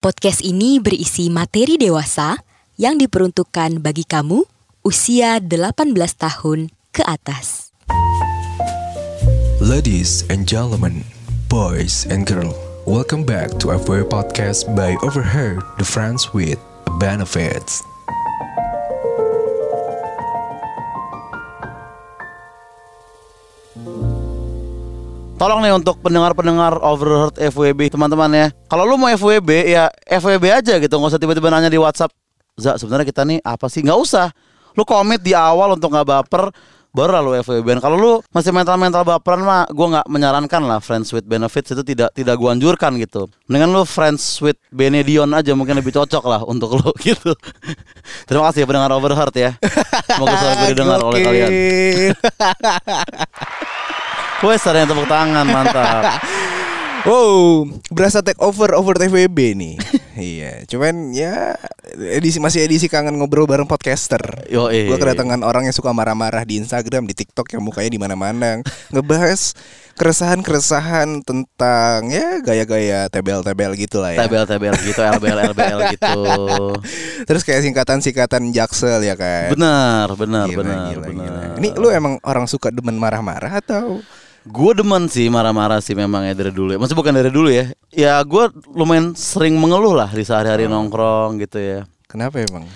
Podcast ini berisi materi dewasa yang diperuntukkan bagi kamu usia 18 tahun ke atas. Ladies and gentlemen, boys and girls, welcome back to our podcast by Overheard the Friends with Benefits. Tolong nih untuk pendengar-pendengar Overheard FWB teman-teman ya. Kalau lu mau FWB ya FWB aja gitu, nggak usah tiba-tiba nanya di WhatsApp. Za, sebenarnya kita nih apa sih? Nggak usah. Lu komit di awal untuk nggak baper, baru lah lu FWB. Kalau lu masih mental-mental baperan mah, gue nggak menyarankan lah friends with benefits itu tidak tidak gue anjurkan gitu. Mendingan lu friends with Benedion aja mungkin lebih cocok lah untuk lu gitu. Terima kasih ya pendengar Overheard ya. Semoga selalu didengar oleh kalian. Wes ada yang tepuk tangan mantap. Wow, berasa take over over TVB nih. iya, cuman ya edisi masih edisi kangen ngobrol bareng podcaster. Yo, eh. Gue kedatangan orang yang suka marah-marah di Instagram, di TikTok yang mukanya di mana-mana, ngebahas keresahan-keresahan tentang ya gaya-gaya tebel-tebel gitu lah ya. Tebel-tebel gitu, LBL LBL gitu. Terus kayak singkatan-singkatan jaksel ya kan. Benar, benar, Gila, benar, gila, benar. gila. Ini lu emang orang suka demen marah-marah atau Gue demen sih marah-marah sih memang ya dari dulu ya. Maksudnya bukan dari dulu ya. Ya gue lumayan sering mengeluh lah di sehari-hari Oh. nongkrong gitu ya. kenapa emang?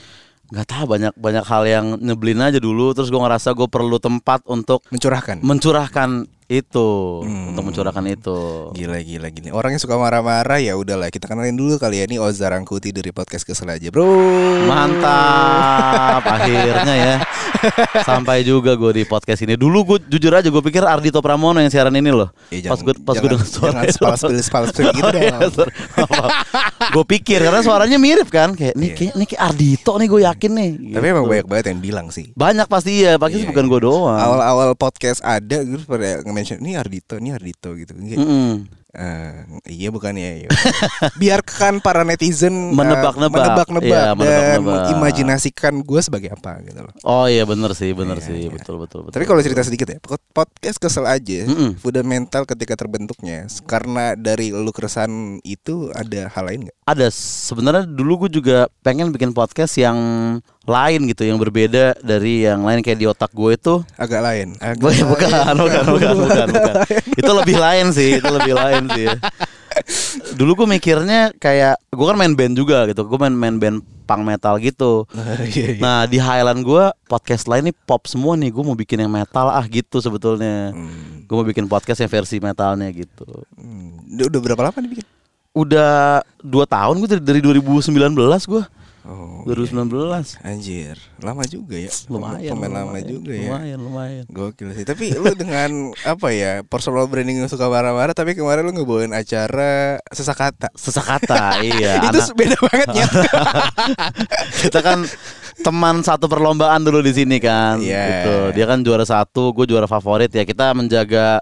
Gak tahu banyak banyak hal yang nyebelin aja dulu. Terus gue ngerasa gue perlu tempat untuk Mencurahkan. mencurahkan itu, Hmm. untuk mencurahkan itu. Gila gila gini. Orang yang suka marah-marah ya udahlah kita kenalin dulu kali ya ini Oza Rangkuti dari podcast kesel aja, Bro. Mantap, akhirnya ya. Sampai juga gue di podcast ini. Dulu gue jujur aja gue pikir Ardito Pramono yang siaran ini loh. Ya, pas gue pas gue dengar suara jangan spal spal spal gitu dong. gue pikir karena suaranya mirip kan kayak nih Iya. kayak nih Ardito nih gue yakin nih. Tapi Gitu. emang banyak banget yang bilang sih. banyak pasti iya, pasti Iya, bukan iya. gue doang. Awal-awal podcast ada gitu pada nge-mention ini Ardito, ini Ardito gitu. Kayak, Mm-mm. Eh, iya bukan ya. iya. Biarkan para netizen eh, Menebak-nebak. menebak-nebak Iya, dan menebak-nebak. mengimajinasikan gue sebagai apa gitu loh. Oh iya bener sih, bener Iya, sih, iya. betul betul betul. Tapi kalau cerita sedikit ya, pod- podcast kesel aja. Mm-mm. Fundamental ketika terbentuknya karena dari lu keresahan itu ada hal lain nggak? ada sebenarnya dulu gue juga pengen bikin podcast yang lain gitu, yang berbeda dari yang lain kayak di otak gue itu Agak lain. Agak Bukan, bukan, lain. bukan, bukan, bukan, bukan. Itu lebih lain sih, itu lebih lain sih. ya. Dulu gue mikirnya kayak gue kan main band juga gitu, gue main main band punk metal gitu. Iya, iya. Nah di Highland gue podcast lain nih pop semua nih, gue mau bikin yang metal ah gitu sebetulnya. Hmm. Gue mau bikin podcast yang versi metalnya gitu. Hmm. Udah berapa lama nih bikin? Udah dua tahun gue dari, dari 2019 gue. Oh, 2019 Anjir, lama juga ya. lumayan Pemain lama lumayan, juga ya. lumayan lumayan Gokil sih. Tapi lu dengan apa ya personal branding yang suka marah-marah, tapi kemarin lu ngebawain acara sesak kata. sesakata iya itu anak- beda banget ya. kita kan teman satu perlombaan dulu di sini kan Iya. gitu dia kan juara satu gue juara favorit ya kita menjaga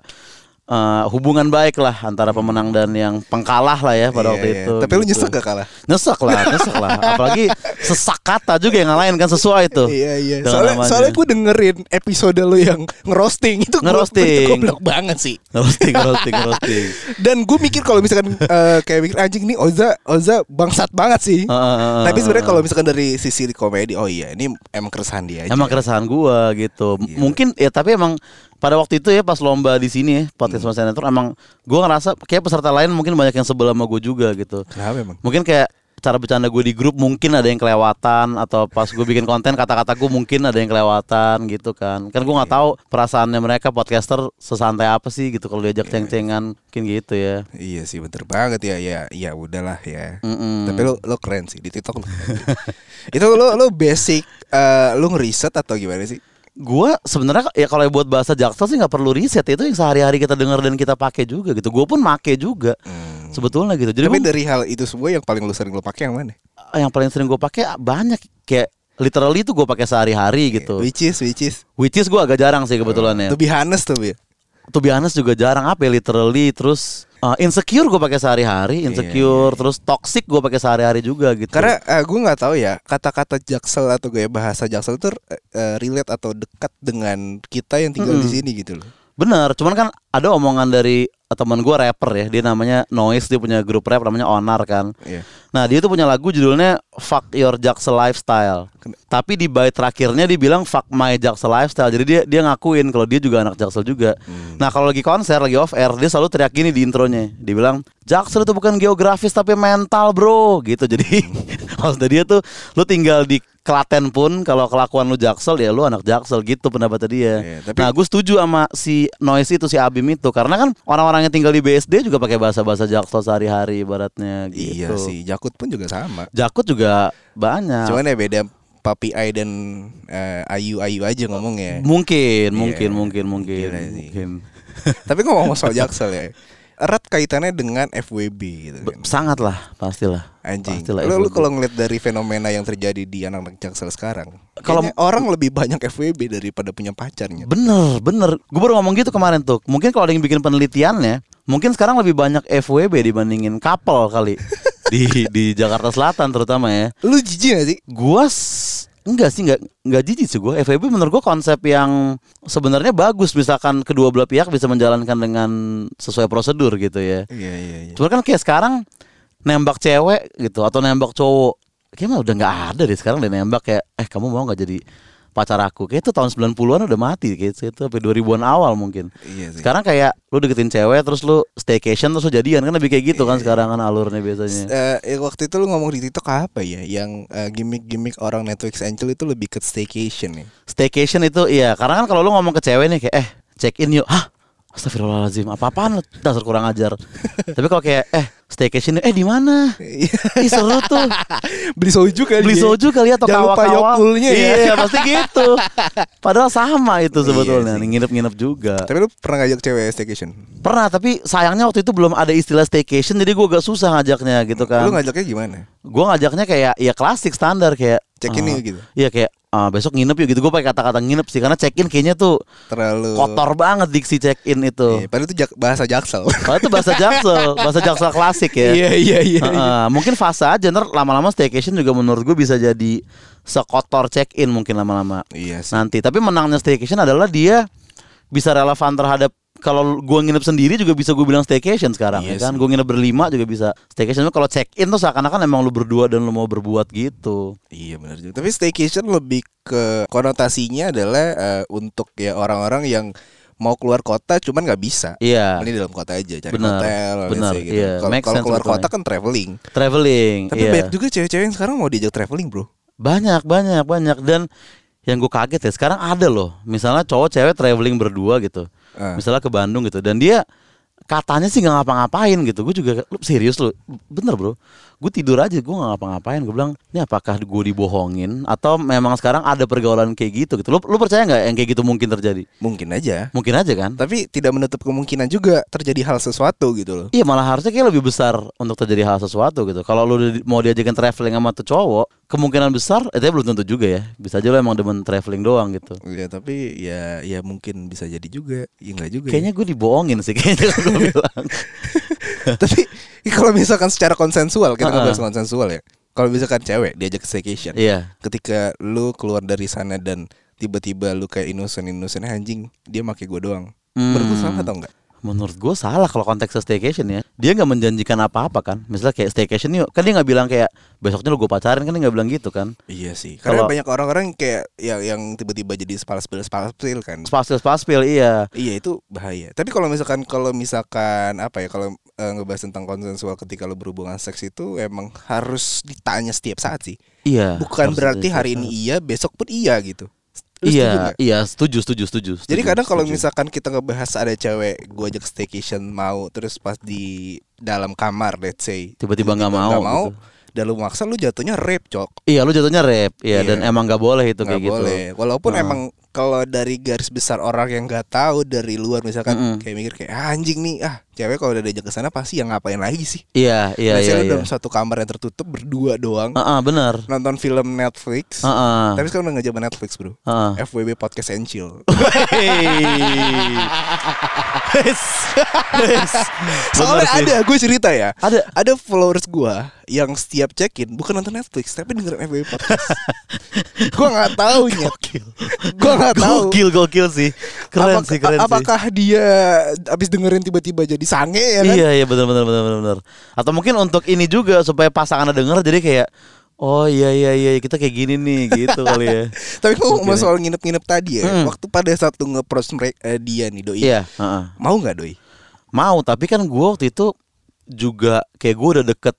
eh, hubungan baik lah antara pemenang dan yang pengkalah lah ya pada Iya, waktu iya. itu Tapi lu gitu. nyesek gak kalah? nyesek lah nyesek lah apalagi sesak kata juga yang ngalahin kan sesuai tuh Iya iya. Soalnya namanya. soalnya gue dengerin episode lu yang ngerosting itu Ngerosting. itu goblok banget sih. roasting roasting roasting Dan gue mikir kalau misalkan eh, kayak mikir anjing nih Oza Oza bangsat banget sih. Heeh, Tapi sebenarnya kalau misalkan dari sisi komedi, oh iya ini emang keresahan dia aja. Emang keresahan gua gitu. Iya. Mungkin ya tapi emang pada waktu itu ya pas lomba di sini ya Hmm. podcast Mas Senator emang gua ngerasa kayak peserta lain mungkin banyak yang sebel sama gue juga gitu. Kenapa emang? Mungkin kayak cara bercanda gue di grup mungkin ada yang kelewatan atau pas gue bikin konten kata-kata gue mungkin ada yang kelewatan gitu kan. Kan gue nggak Iya. tahu perasaannya mereka podcaster sesantai apa sih gitu kalau diajak Iya, ceng-cengan mungkin gitu ya. Iya sih bener banget ya ya ya udahlah ya. Mm-mm. Tapi lu lu keren sih di TikTok sih. itu lu lu basic eh, lu ngeriset atau gimana sih? Gua sebenarnya ya kalau buat bahasa Jaksel sih nggak perlu riset itu yang sehari-hari kita dengar dan kita pakai juga gitu. Gue pun make juga Hmm. sebetulnya gitu. Jadi Tapi gua- dari hal itu semua yang paling lu sering lu pakai yang mana? yang paling sering gue pakai banyak kayak literally itu gue pakai sehari-hari gitu. Which is which is Which is gue agak jarang sih kebetulan ya. to be honest tuh. To be honest juga jarang apa ya literally terus uh, insecure gue pakai sehari-hari, insecure terus toxic gue pakai sehari-hari juga gitu. Karena gue nggak tahu ya kata-kata jaksel atau gaya bahasa jaksel itu eh, relate atau dekat dengan kita yang tinggal di Mm-mm. sini gitu loh. Bener, cuman kan ada omongan dari teman gue rapper ya, dia namanya Noise, dia punya grup rap namanya Onar kan. Iya. Nah dia tuh punya lagu judulnya Fuck Your Jaksel Lifestyle. Tapi di bait terakhirnya dia bilang Fuck My Jaksel Lifestyle. Jadi dia dia ngakuin kalau dia juga anak Jaksel juga. Nah kalau lagi konser, lagi off air, dia selalu teriak gini di intronya. Dia bilang Jaksel itu bukan geografis tapi mental bro gitu. Jadi maksudnya dia tuh lu tinggal di Klaten pun kalau kelakuan lu Jaksel ya lu anak Jaksel gitu pendapatnya dia. Iya, tapi- Nah gue setuju sama si Noise itu si Abim itu karena kan orang-orang yang tinggal di BSD juga pakai bahasa-bahasa Jaksel sehari-hari ibaratnya gitu. Iya sih, Jakut pun juga sama. Jakut juga banyak. Cuman ya beda Papi Ai dan eh, Ayu Ayu aja ngomongnya. mungkin, Iya. mungkin, mungkin, mungkin, Gila mungkin. Tapi ngomong soal Jaksel ya, erat kaitannya dengan FWB gitu kan. sangat lah, pastilah. Anjing. Pastilah Lu, kalau ngeliat dari fenomena yang terjadi di anak-anak Jaksel sekarang, Kalau- orang lebih banyak FWB daripada punya pacarnya. Bener, bener. Gue baru ngomong gitu kemarin tuh. Mungkin kalau ada yang bikin penelitiannya, mungkin sekarang lebih banyak FWB dibandingin couple kali di di Jakarta Selatan terutama ya. Lu jijik gak sih? Gua enggak sih enggak enggak jijik sih gue. FWB menurut gue konsep yang sebenarnya bagus misalkan kedua belah pihak bisa menjalankan dengan sesuai prosedur gitu ya. Iya iya iya. Cuma kan kayak sekarang nembak cewek gitu atau nembak cowok kayaknya udah nggak ada deh sekarang deh nembak kayak eh kamu mau nggak jadi pacar aku kayak itu tahun 90-an udah mati kayak itu sampai 2000-an awal mungkin. Iya sih. Sekarang kayak lu deketin cewek terus lu staycation terus lu jadian kan lebih kayak gitu kan sekarang kan alurnya biasanya. Eh, eh, waktu itu lu ngomong di TikTok apa ya? Yang eh, gimmick-gimmick orang Netflix Angel itu lebih ke staycation ya. Staycation itu iya, karena kan kalau lu ngomong ke cewek nih kayak eh check in yuk. Hah? Astagfirullahaladzim, apa-apaan lu? Dasar kurang ajar. Tapi kalau kayak eh staycation eh di mana? Ih seru tuh. Beli soju kali Beli ya. soju kali atau Jangan lupa yokulnya ya. Iya, pasti gitu. Padahal sama itu Iya sebetulnya, sih. nginep-nginep juga. Tapi lu pernah ngajak cewek staycation? Pernah, tapi sayangnya waktu itu belum ada istilah staycation, jadi gue agak susah ngajaknya gitu kan. Lu ngajaknya gimana? Gue ngajaknya kayak ya klasik standar kayak Check in ah, gitu. Iya kayak ah, besok nginep yuk gitu. Gue pakai kata-kata nginep sih karena check in kayaknya tuh Terlalu kotor banget diksi check in itu. Iya, padahal itu jak- bahasa Jaksel. Kalau itu bahasa jaksel, bahasa jaksel klasik ya. Iya iya iya. Heeh, mungkin fase aja ntar lama-lama staycation juga menurut gue bisa jadi sekotor check in mungkin lama-lama Iya sih. nanti. Tapi menangnya staycation adalah dia bisa relevan terhadap kalau gue nginep sendiri juga bisa gue bilang staycation sekarang Iya ya kan. Gue nginep berlima juga bisa staycation. Kalau check in tuh seakan-akan emang lu berdua dan lu mau berbuat gitu. Iya benar juga. Tapi staycation lebih ke konotasinya adalah eh, untuk ya orang-orang yang mau keluar kota cuman nggak bisa. Iya. Ini dalam kota aja cari Benar, hotel, say gitu. iya. Kalau keluar kota kan traveling. Traveling. Tapi iya. banyak juga cewek-cewek yang sekarang mau diajak traveling, Bro. Banyak, banyak, banyak dan yang gue kaget ya sekarang ada loh. Misalnya cowok cewek traveling berdua gitu. Ah. Misalnya ke Bandung gitu dan dia katanya sih nggak ngapa-ngapain gitu. Gue juga lu serius lu. Bener bro. Gue tidur aja gue nggak ngapa-ngapain. Gue bilang ini apakah gue dibohongin atau memang sekarang ada pergaulan kayak gitu gitu. Lu, lu percaya nggak yang kayak gitu mungkin terjadi? Mungkin aja. Mungkin aja kan? Tapi tidak menutup kemungkinan juga terjadi hal sesuatu gitu loh. Iya malah harusnya kayak lebih besar untuk terjadi hal sesuatu gitu. Kalau lu di- mau diajakin traveling sama tuh cowok, kemungkinan besar, itu belum tentu juga ya. Bisa aja lu emang demen traveling doang gitu. Iya, tapi ya ya mungkin bisa jadi juga. Ya enggak juga. ya. Kayaknya gue dibohongin sih kayaknya gue bilang. Tapi kalau misalkan secara konsensual kita Ah, ngebahas ah. konsensual ya. Kalau misalkan cewek diajak ke staycation, Iya. ketika lu keluar dari sana dan tiba-tiba lu kayak innocent innocent anjing, dia make gue doang. Hmm. Menurut salah atau enggak? Menurut gue salah kalau konteks staycation ya. Dia nggak menjanjikan apa-apa kan. Misalnya kayak staycation yuk, kan dia nggak bilang kayak besoknya lu gue pacarin kan dia nggak bilang gitu kan. Iya sih. Karena Kalau- banyak orang-orang kayak yang yang tiba-tiba jadi spal-spil spal-spil kan. Spaspil spaspil iya. Iya itu bahaya. Tapi kalau misalkan kalau misalkan apa ya kalau eh, ngebahas tentang konsensual ketika lo berhubungan seks itu emang harus ditanya setiap saat sih. Iya. Bukan berarti hari ini iya, besok pun iya gitu. Lu Iya, iya, setuju, setuju, setuju. Jadi setuju, kadang kalau misalkan kita ngebahas ada cewek gue ajak staycation mau terus pas di dalam kamar let's say Tiba-tiba nggak mau mau gitu. dan lu maksa lu jatuhnya rape cok Iya, lu jatuhnya rap, iya, Iya. dan emang nggak boleh itu nggak kayak gitu. boleh walaupun Nah. emang kalau dari garis besar orang yang nggak tahu dari luar misalkan Mm-mm. kayak mikir kayak "Ah, anjing nih ah cewek kalau udah diajak ke sana pasti yang ngapain lagi sih Iya, iya, Biasanya iya. iya. dalam satu kamar yang tertutup berdua doang Heeh, benar. nonton film Netflix Heeh. tapi sekarang udah nggak zaman Netflix bro Heeh. FWB podcast and chill Soalnya ada, gue cerita ya. Ada. Ada followers gue yang setiap check in bukan nonton Netflix tapi dengerin FWB podcast. gue nggak tahu nyet. Gue nggak tahu. Gokil gokil sih. Keren Apakah- sih keren sih. Apakah dia abis dengerin tiba-tiba jadi sange ya kan? Iya iya benar benar benar benar. Atau mungkin untuk ini juga supaya pasangannya denger jadi kayak oh iya iya iya kita kayak gini nih gitu kali ya. Tapi ngomong Mungkin ya. soal nginep-nginep tadi ya, Hmm. waktu pada saat lu nge-approach mereka eh, dia nih doi. Iya, heeh. Mau nggak doi? Mau tapi kan gue waktu itu juga kayak gue udah deket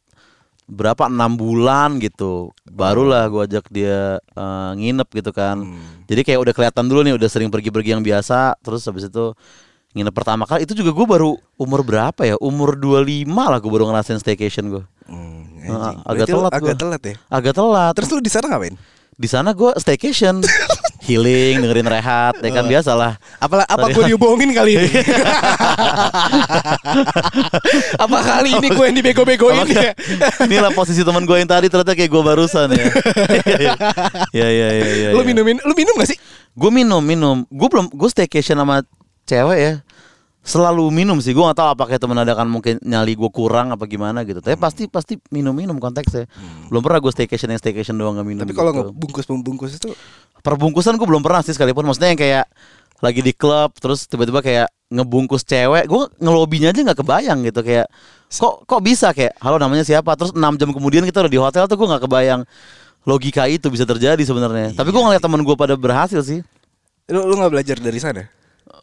berapa enam bulan gitu. Barulah gue ajak dia eh, nginep gitu kan. Hmm. jadi kayak udah kelihatan dulu nih udah sering pergi-pergi yang biasa. Terus habis itu nginep pertama kali. Itu juga gue baru umur berapa ya? Umur 25 lah gue baru ngerasain staycation gue Hmm, Ah, agak telat agak gua. telat ya. agak telat. Terus lu di sana ngapain? di sana gue staycation healing dengerin rehat ya kan biasa lah Apa apa gue dibohongin kali ini? apa kali ini gue yang dibego-begoin ya? Inilah posisi teman gue yang tadi ternyata kayak gue barusan ya. Iya iya iya iya. Lu minumin, lu minum gak sih? Gue minum minum. Gue belum gue staycation sama cewek ya. Selalu minum sih. Gue gak tahu apakah temen ada kan mungkin nyali gue kurang apa gimana gitu. Tapi pasti pasti minum-minum konteksnya. Belum pernah gue staycation yang staycation doang gak minum. Tapi kalau gitu. ngebungkus-membungkus itu perbungkusan gue belum pernah sih sekalipun. Maksudnya yang kayak lagi di klub terus tiba-tiba kayak ngebungkus cewek, gue ngelobinya aja nggak kebayang gitu kayak kok kok bisa kayak halo namanya siapa terus 6 jam kemudian kita udah di hotel tuh gue nggak kebayang logika itu bisa terjadi sebenarnya. Tapi gue ngeliat teman gue pada berhasil sih. lu lu nggak belajar dari sana?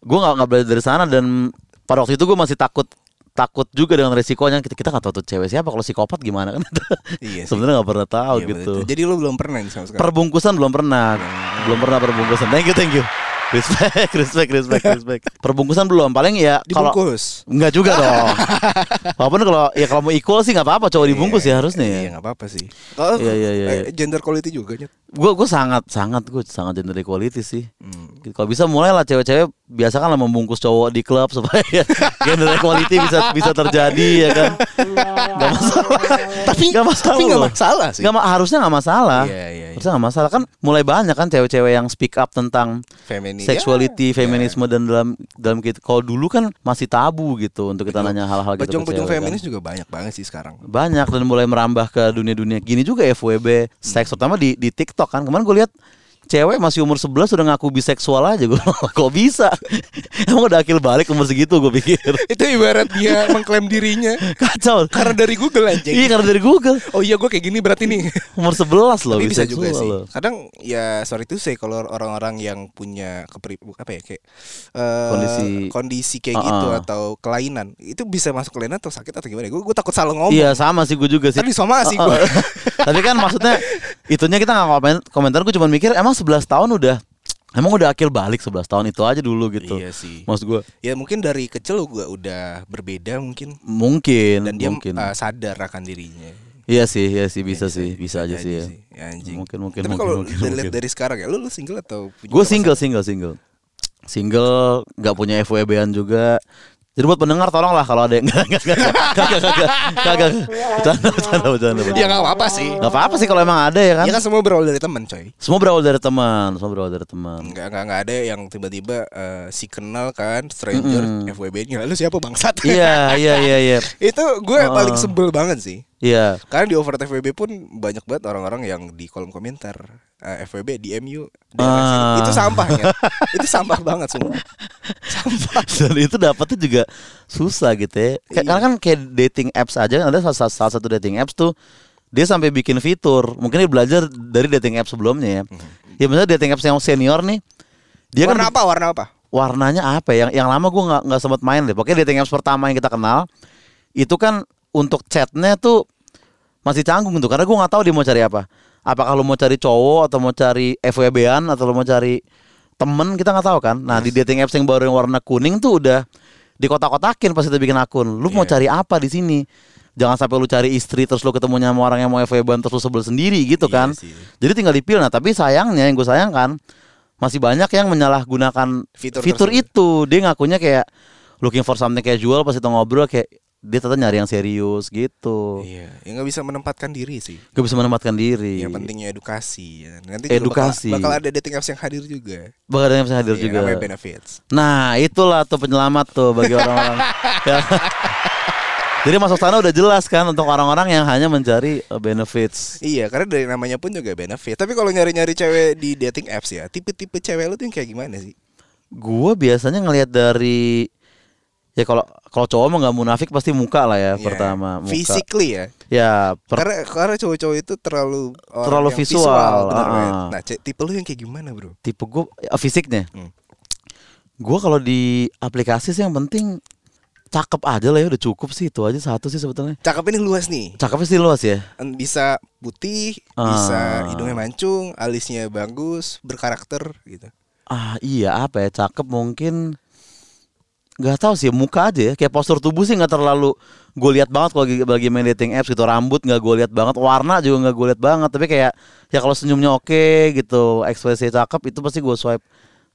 Gue nggak nggak belajar dari sana dan pada waktu itu gue masih takut takut juga dengan resikonya kita kita nggak tahu tuh cewek siapa kalau psikopat gimana kan Iya sebenarnya nggak pernah tahu Iya, gitu betul. Jadi lu belum pernah nih sama sekali. Perbungkusan belum pernah. Belum pernah perbungkusan. Thank you, thank you. Respect, respect, respect, respect. Perbungkusan belum. Paling ya kalau Dibungkus. Enggak juga dong. Walaupun kalau ya kalau mau equal sih nggak apa-apa cowok dibungkus ya harusnya Iya ya. nggak apa-apa sih. Kalau Iya, iya, iya, eh, iya. gender quality juga Nyet. Gue gue sangat sangat gue sangat gender equality sih. Hmm. Kalau bisa mulai lah cewek-cewek biasa kan lah membungkus cowok di klub supaya gender equality bisa bisa terjadi ya kan. Gak masalah. Tapi Nggak masalah tapi nggak loh. masalah sih. Nggak ma- harusnya nggak masalah. Iya, iya, iya. Harusnya nggak masalah kan mulai banyak kan cewek-cewek yang speak up tentang Feminis. Sexuality, Ya, feminisme dan dalam dalam kita. Kalau dulu kan masih tabu gitu untuk kita nanya hal-hal gitu. Pejong-pejong kan. feminis juga banyak banget sih sekarang. banyak dan mulai merambah ke dunia-dunia gini juga FWB seks terutama di di TikTok kan kemarin gue lihat cewek masih umur 11 udah ngaku biseksual aja gue kok bisa emang udah akil balik umur segitu gue pikir Itu ibarat dia mengklaim dirinya kacau karena dari Google aja. iya karena dari Google Oh iya gue kayak gini berarti nih. umur 11 loh Tapi bisa juga sih. loh. Kadang ya sorry tuh say kalau orang-orang yang punya kepri apa ya kayak eh, Kondisi- kondisi kayak Uh-uh. gitu atau kelainan itu bisa masuk kelainan atau sakit atau gimana? Gue gue takut salah ngomong. Iya sama sih gue juga sih. Tadi somasi Oh, oh. gua. Tapi kan maksudnya itunya kita nggak komen komentar gue cuma mikir emang 11 tahun udah emang udah akil balik 11 tahun itu aja dulu gitu. Iya sih. Maksud gue Ya mungkin dari kecil gue udah berbeda mungkin mungkin dan dia mungkin. eh, sadar akan dirinya. Iya sih, iya sih bisa Ya, sih, bisa aja jadi sih ya. Ya, anjing. Mungkin mungkin Tapi mungkin kalau mungkin. dilihat mungkin. dari sekarang ya, lu, lu single atau Gue single, single, single. Single, nggak punya FWB-an juga. Jadi buat pendengar tolong lah kalau ada yang enggak enggak enggak enggak enggak enggak enggak bercanda bercanda bercanda Ya bercanda. nggak apa-apa sih. Nggak apa-apa sih kalau emang ada ya kan. Ya kan semua berawal dari teman, coy. Semua berawal dari teman, semua berawal dari teman. Enggak enggak enggak ada yang tiba-tiba eh, si kenal kan stranger Mm-mm. FWB-nya. Lalu siapa bangsat? Iya, iya, iya, iya. Itu gue Oh. paling sebel banget sih. Iya. Karena di over FWB pun banyak banget orang-orang yang di kolom komentar eh, FWB di MU Ah. itu sampahnya. itu sampah banget semua. Sampah. Dan itu dapetnya juga susah gitu ya. Kayak- Iya. Karena kan kayak dating apps aja kan ada salah, salah satu dating apps tuh dia sampai bikin fitur. Mungkin dia belajar dari dating apps sebelumnya ya. Ya misalnya dating apps yang senior nih. Dia warna kan apa? Warna apa? warnanya apa ya? Yang yang lama gue nggak nggak sempat main deh. Pokoknya dating apps pertama yang kita kenal itu kan untuk chatnya tuh masih canggung tuh karena gue nggak tahu dia mau cari apa. Apakah lu mau cari cowok atau mau cari FWB-an atau lu mau cari temen kita nggak tahu kan. Nah di dating apps yang baru yang warna kuning tuh udah di kotak-kotakin pas kita bikin akun. Lu mau Iya. cari apa di sini? Jangan sampai lu cari istri terus lu ketemu sama orang yang mau FWB-an terus lu sebel sendiri gitu Iya kan. sih. Jadi tinggal dipilih. Nah tapi sayangnya yang gue sayangkan masih banyak yang menyalahgunakan Fitur fitur, tersebut. itu. Dia ngakunya kayak looking for something casual pas itu ngobrol kayak dia tetap nyari yang serius gitu. Iya, ya nggak bisa menempatkan diri sih. Gak bisa menempatkan diri. Yang pentingnya edukasi. ya. Nanti juga Edukasi. Bakal, bakal ada dating apps yang hadir juga. Bakal ada yang bisa hadir Iya, juga. namanya benefits. Nah itulah tuh penyelamat tuh bagi orang-orang. yang- Jadi masuk sana udah jelas kan untuk orang-orang yang hanya mencari uh, benefits. Iya, karena dari namanya pun juga benefit. Tapi kalau nyari-nyari cewek di dating apps ya, tipe-tipe cewek lu tuh yang kayak gimana sih? Gue biasanya ngelihat dari ya kalau kalau cowok mah nggak munafik pasti muka lah ya Iya, pertama muka. Physically ya. Ya per- Karena karena cowok-cowok itu terlalu Terlalu yang visual, bener, ah. kan? Nah, ce- tipe lu yang kayak gimana, Bro? tipe gue fisiknya. Hmm. Gue kalau di aplikasi sih yang penting cakep aja lah ya udah cukup sih itu aja satu sih sebetulnya. Cakep ini luas nih. Cakepnya sih luas ya. Bisa putih, Ah. bisa hidungnya mancung, alisnya bagus, berkarakter gitu. Ah iya apa ya cakep mungkin nggak tahu sih muka aja ya. Kayak postur tubuh sih nggak terlalu gue lihat banget kalau lagi, lagi main dating apps gitu. Rambut nggak gue lihat banget warna juga nggak gue lihat banget. Tapi kayak ya kalau senyumnya oke gitu ekspresi cakep itu pasti gue swipe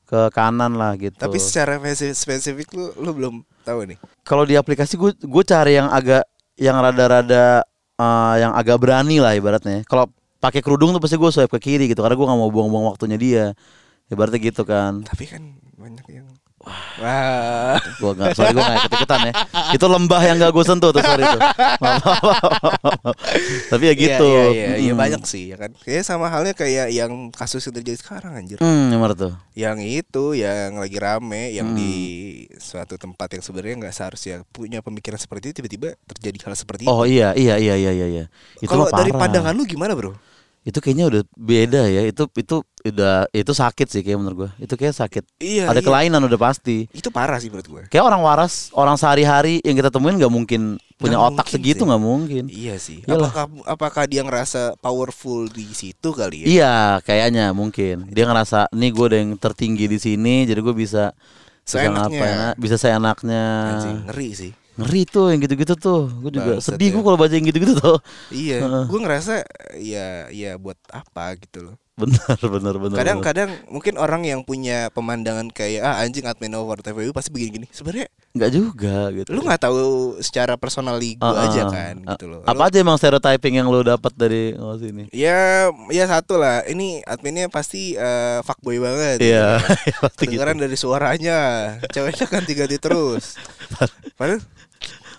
ke kanan lah gitu. Tapi secara spesifik, lu lu belum tahu nih. kalau di aplikasi gue gue cari yang agak yang rada-rada eh, yang agak berani lah ibaratnya. Kalau pakai kerudung tuh pasti gue swipe ke kiri gitu karena gue nggak mau buang-buang waktunya dia. Ibaratnya gitu kan. Tapi kan banyak yang Wah. Gua nggak, sorry gue nggak ikut ikutan ya. Itu lembah yang gak gue sentuh tuh sorry itu. Tapi ya gitu. Iya, iya, iya, iya, Mm. banyak sih ya kan. Kayak sama halnya kayak yang kasus yang terjadi sekarang anjir. Hmm, yang mana tuh? Yang itu yang lagi rame yang Hmm. di suatu tempat yang sebenarnya nggak seharusnya punya pemikiran seperti itu tiba-tiba terjadi hal seperti itu. Oh iya, iya, iya, iya, iya, iya. Itu Kalau dari parah. pandangan lu gimana, Bro? Itu kayaknya udah beda ya. Itu itu udah itu sakit sih kayak menurut gue. Itu kayak sakit. Iya. Ada iya. kelainan udah pasti. Itu parah sih menurut gue. Kayak orang waras, orang sehari-hari yang kita temuin nggak mungkin punya Nggak otak mungkin segitu nggak mungkin. Iya sih. Iyalah. Apakah apakah dia ngerasa powerful di situ kali ya? Iya, kayaknya mungkin. Dia ngerasa nih gue udah yang tertinggi di sini, jadi gue bisa Seenaknya. ngapain, bisa seenaknya. Anjing, ngeri sih. Ngeri tuh yang gitu-gitu tuh. Gue juga sedih ya. gue kalau baca yang gitu-gitu tuh. Iya, Heeh. gue ngerasa ya ya buat apa gitu loh. Benar, benar, benar. Kadang-kadang mungkin orang yang punya pemandangan kayak ah anjing admin over TVU pasti begini-gini. Sebenarnya nggak juga gitu. lu nggak tahu secara personal gue Ah, ah. aja kan Ah, gitu loh. Apa aja emang stereotyping yang lo dapat dari oh, sini? Ya, ya satu lah. Ini adminnya pasti eh, fuckboy banget. Iya, gitu. pasti gitu. Kedengeran dari suaranya, ceweknya kan ganti-ganti terus. Padahal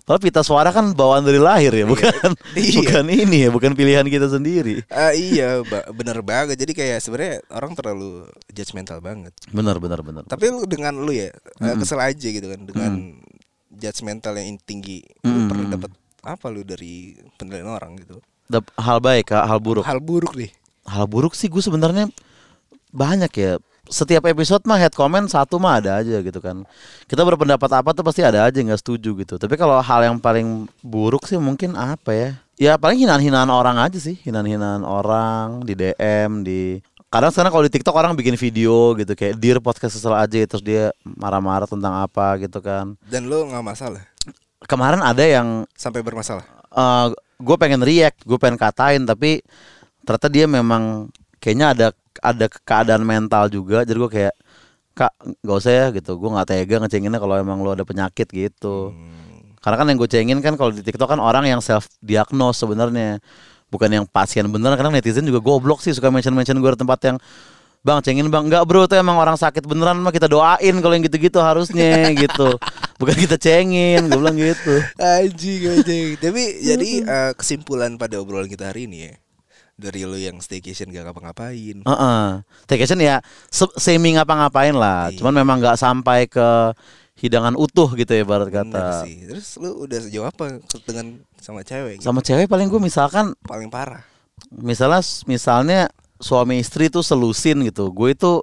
Padahal pita suara kan bawaan dari lahir ya, bukan Iya. bukan ini ya, bukan pilihan kita sendiri. ah, iya, ba- bener banget. Jadi kayak sebenarnya orang terlalu judgmental banget. Benar, benar, benar. Tapi lu dengan lu ya eh, kesel aja gitu kan dengan judgmental yang tinggi. Lu Mm-mm. pernah dapat apa lu dari penilaian orang gitu? Hal baik, hal buruk. Hal buruk nih. Hal buruk sih gue sebenarnya banyak ya. Setiap episode mah head comment satu mah ada aja gitu kan. Kita berpendapat apa tuh pasti ada aja nggak setuju gitu. Tapi kalau hal yang paling buruk sih mungkin apa ya? Ya paling hinaan-hinaan orang aja sih, hinaan-hinaan orang di DM di kadang sekarang kalau di TikTok orang bikin video gitu kayak dir podcast kesel aja terus dia marah-marah tentang apa gitu kan. Dan lu nggak masalah Kemarin ada yang sampai bermasalah. gue pengen react, gue pengen katain tapi ternyata dia memang kayaknya ada ada keadaan mental juga. Jadi gue kayak kak nggak usah ya gitu. Gue nggak tega ngecenginnya kalau emang lo ada penyakit gitu. Karena kan yang gue cengin kan kalau di TikTok kan orang yang self diagnose sebenarnya. Bukan yang pasien beneran karena netizen juga goblok sih suka mention mention gue di tempat yang Bang cengin bang. Enggak bro itu emang orang sakit beneran mah kita doain kalau yang gitu-gitu harusnya gitu. Bukan kita cengin Gue bilang gitu. Anjing anjing. Tapi jadi eh, kesimpulan pada obrolan kita hari ini ya. Dari lu yang staycation gak ngapa-ngapain. Heeh. Staycation ya se- semi ngapa-ngapain lah. Iya. Cuman memang nggak sampai ke hidangan utuh gitu ya barat kata. sih. Terus lu udah sejauh apa dengan sama cewek? gitu? Sama cewek paling gue misalkan paling parah. misalnya misalnya suami istri tuh selusin gitu. Gue itu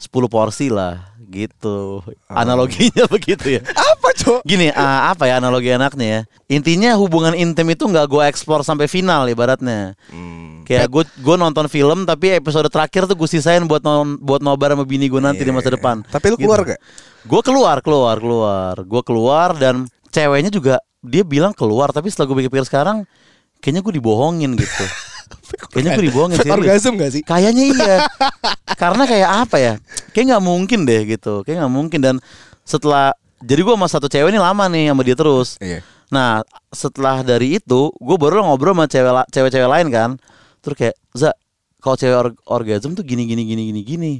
10 porsi lah gitu. Analoginya begitu ya. Apa, Cok? Gini, ah, apa ya analogi anaknya ya? Intinya hubungan intim itu nggak gue eksplor sampai final ibaratnya. Hmm. Kayak gue gue nonton film tapi episode terakhir tuh gue sisain buat non, buat nobar sama bini gue nanti di masa Iya. depan. Tapi lu keluar gak? Gue keluar, keluar, keluar. Gue keluar dan ceweknya juga dia bilang keluar tapi setelah gue pikir-pikir sekarang kayaknya gue dibohongin gitu. kayaknya gue dibohongin orgasm gak sih? Kayaknya iya. Karena kayak apa ya? Kayak nggak mungkin deh gitu. Kayak nggak mungkin dan setelah jadi gue sama satu cewek ini lama nih sama dia terus. Iya. Nah setelah dari itu gue baru ngobrol sama cewek cewek-cewek lain kan. Terus kayak Za kalau cewek or- orgasm tuh gini gini gini gini gini.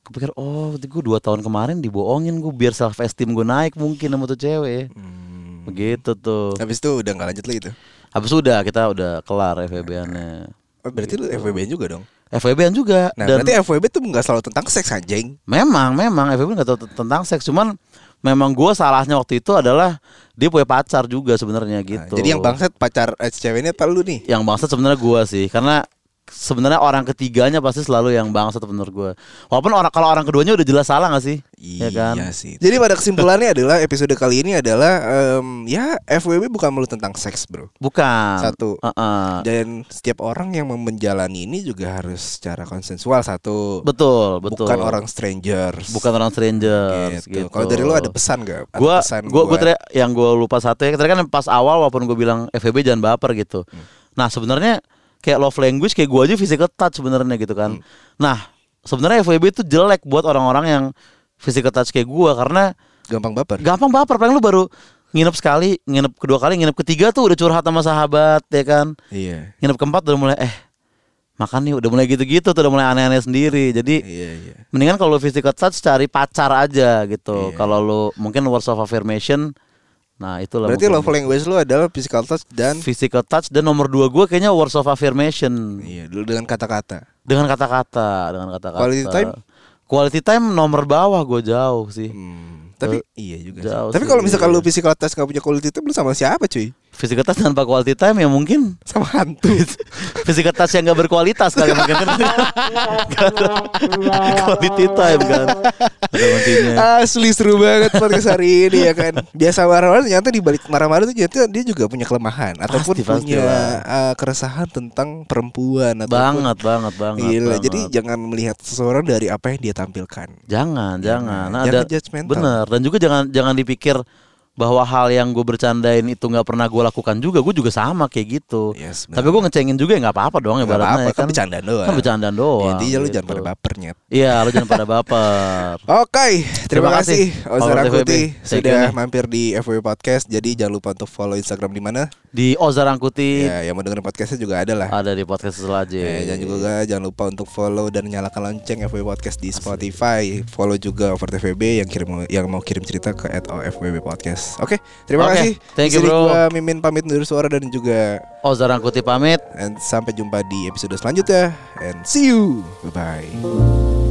Kepikir oh berarti gue dua tahun kemarin dibohongin gue biar self esteem gue naik mungkin sama tuh cewek. Hmm. Begitu tuh. Habis itu udah nggak lanjut lagi tuh. Habis udah kita udah kelar FWB-annya. Oh, berarti lu FWB juga dong. FWB-an juga Nah, dan berarti FWB tuh nggak selalu tentang seks anjing. memang memang FWB nggak tahu tentang seks cuman memang gua salahnya waktu itu adalah dia punya pacar juga sebenarnya Nah, gitu. jadi yang bangsat pacar eh, cewek ini apa lu nih? yang bangsat sebenarnya gua sih karena sebenarnya orang ketiganya pasti selalu yang bangsat menurut gua. Walaupun orang kalau orang keduanya udah jelas salah gak sih? Iya Ya kan? sih. Jadi pada kesimpulannya adalah episode kali ini adalah em, ya FWB bukan melulu tentang seks, Bro. Bukan. Satu. Heeh. Dan setiap orang yang menjalani ini juga harus secara konsensual satu. Betul, betul. Bukan orang strangers. bukan orang strangers gitu. gitu. Kalau dari lu ada pesan gak? Ada gua pesan gua, gua tadi- yang gua lupa satu ya tadi kan pas awal walaupun gue bilang FVB jangan baper gitu Hmm. nah sebenarnya kayak love language kayak gua aja physical touch sebenarnya gitu kan Hmm. nah sebenarnya FVB itu jelek buat orang-orang yang physical touch kayak gua karena gampang baper. gampang baper paling lu baru nginep sekali nginep kedua kali nginep ketiga tuh udah curhat sama sahabat ya kan Iya. nginep keempat udah mulai eh makan nih udah mulai gitu-gitu tuh udah mulai aneh-aneh sendiri jadi Iya, iya. Mendingan kalau lu physical touch cari pacar aja gitu. Iya. Kalau lu mungkin words of affirmation Nah, itulah Berarti mungkin. love language lu adalah physical touch dan physical touch dan nomor dua gue kayaknya words of affirmation iya dulu dengan kata-kata. dengan kata-kata, dengan kata-kata. Quality time? Quality time nomor bawah gue jauh sih. Hmm, tapi iya juga. sih. jauh Tapi sih, kalau misalkan iya. lu physical touch gak punya quality time lu sama siapa cuy? Physical touch tanpa quality time ya mungkin Sama hantu. physical touch yang gak berkualitas kali mungkin kan. quality time kan. Asli seru banget podcast hari ini ya kan. Biasa marah-marah ternyata di balik marah-marah itu ternyata dia juga punya kelemahan ataupun Pasti, pasti punya uh, keresahan tentang perempuan ataupun Banget, banget, banget. Gila, banget. jadi jangan melihat seseorang dari apa yang dia tampilkan. Jangan, jangan. Nah, jangan ada judgmental. bener dan juga jangan jangan dipikir bahwa hal yang gue bercandain itu nggak pernah gue lakukan juga, gue juga sama kayak gitu. Yes, Tapi gue ngecengin juga ya nggak apa-apa dong Nggak ibaratnya apa-apa, ya kan bercandaan doang. Kan bercandaan doang. Ya, intinya lu gitu. jangan pada baper nyet. Iya, lu jangan pada baper. Oke, terima, Terima kasih kasih, Ozar Power Angkuti TVB. Thank you sudah mampir di FW Podcast. Jadi jangan lupa untuk follow Instagram di mana. Di Ozar Angkuti Ya, yang mau dengerin podcastnya juga ada lah. ada di podcast Selaje. Eh, dan juga jangan lupa untuk follow dan nyalakan lonceng FW Podcast di Spotify. Follow juga Over TVB yang kirim yang mau kirim cerita ke @ofwb Podcast. Oke, terima Oke, kasih. thank you, bro. gua Mimin pamit undur suara dan juga Ozar Angkuti pamit. and sampai jumpa di episode selanjutnya and see you. Bye bye.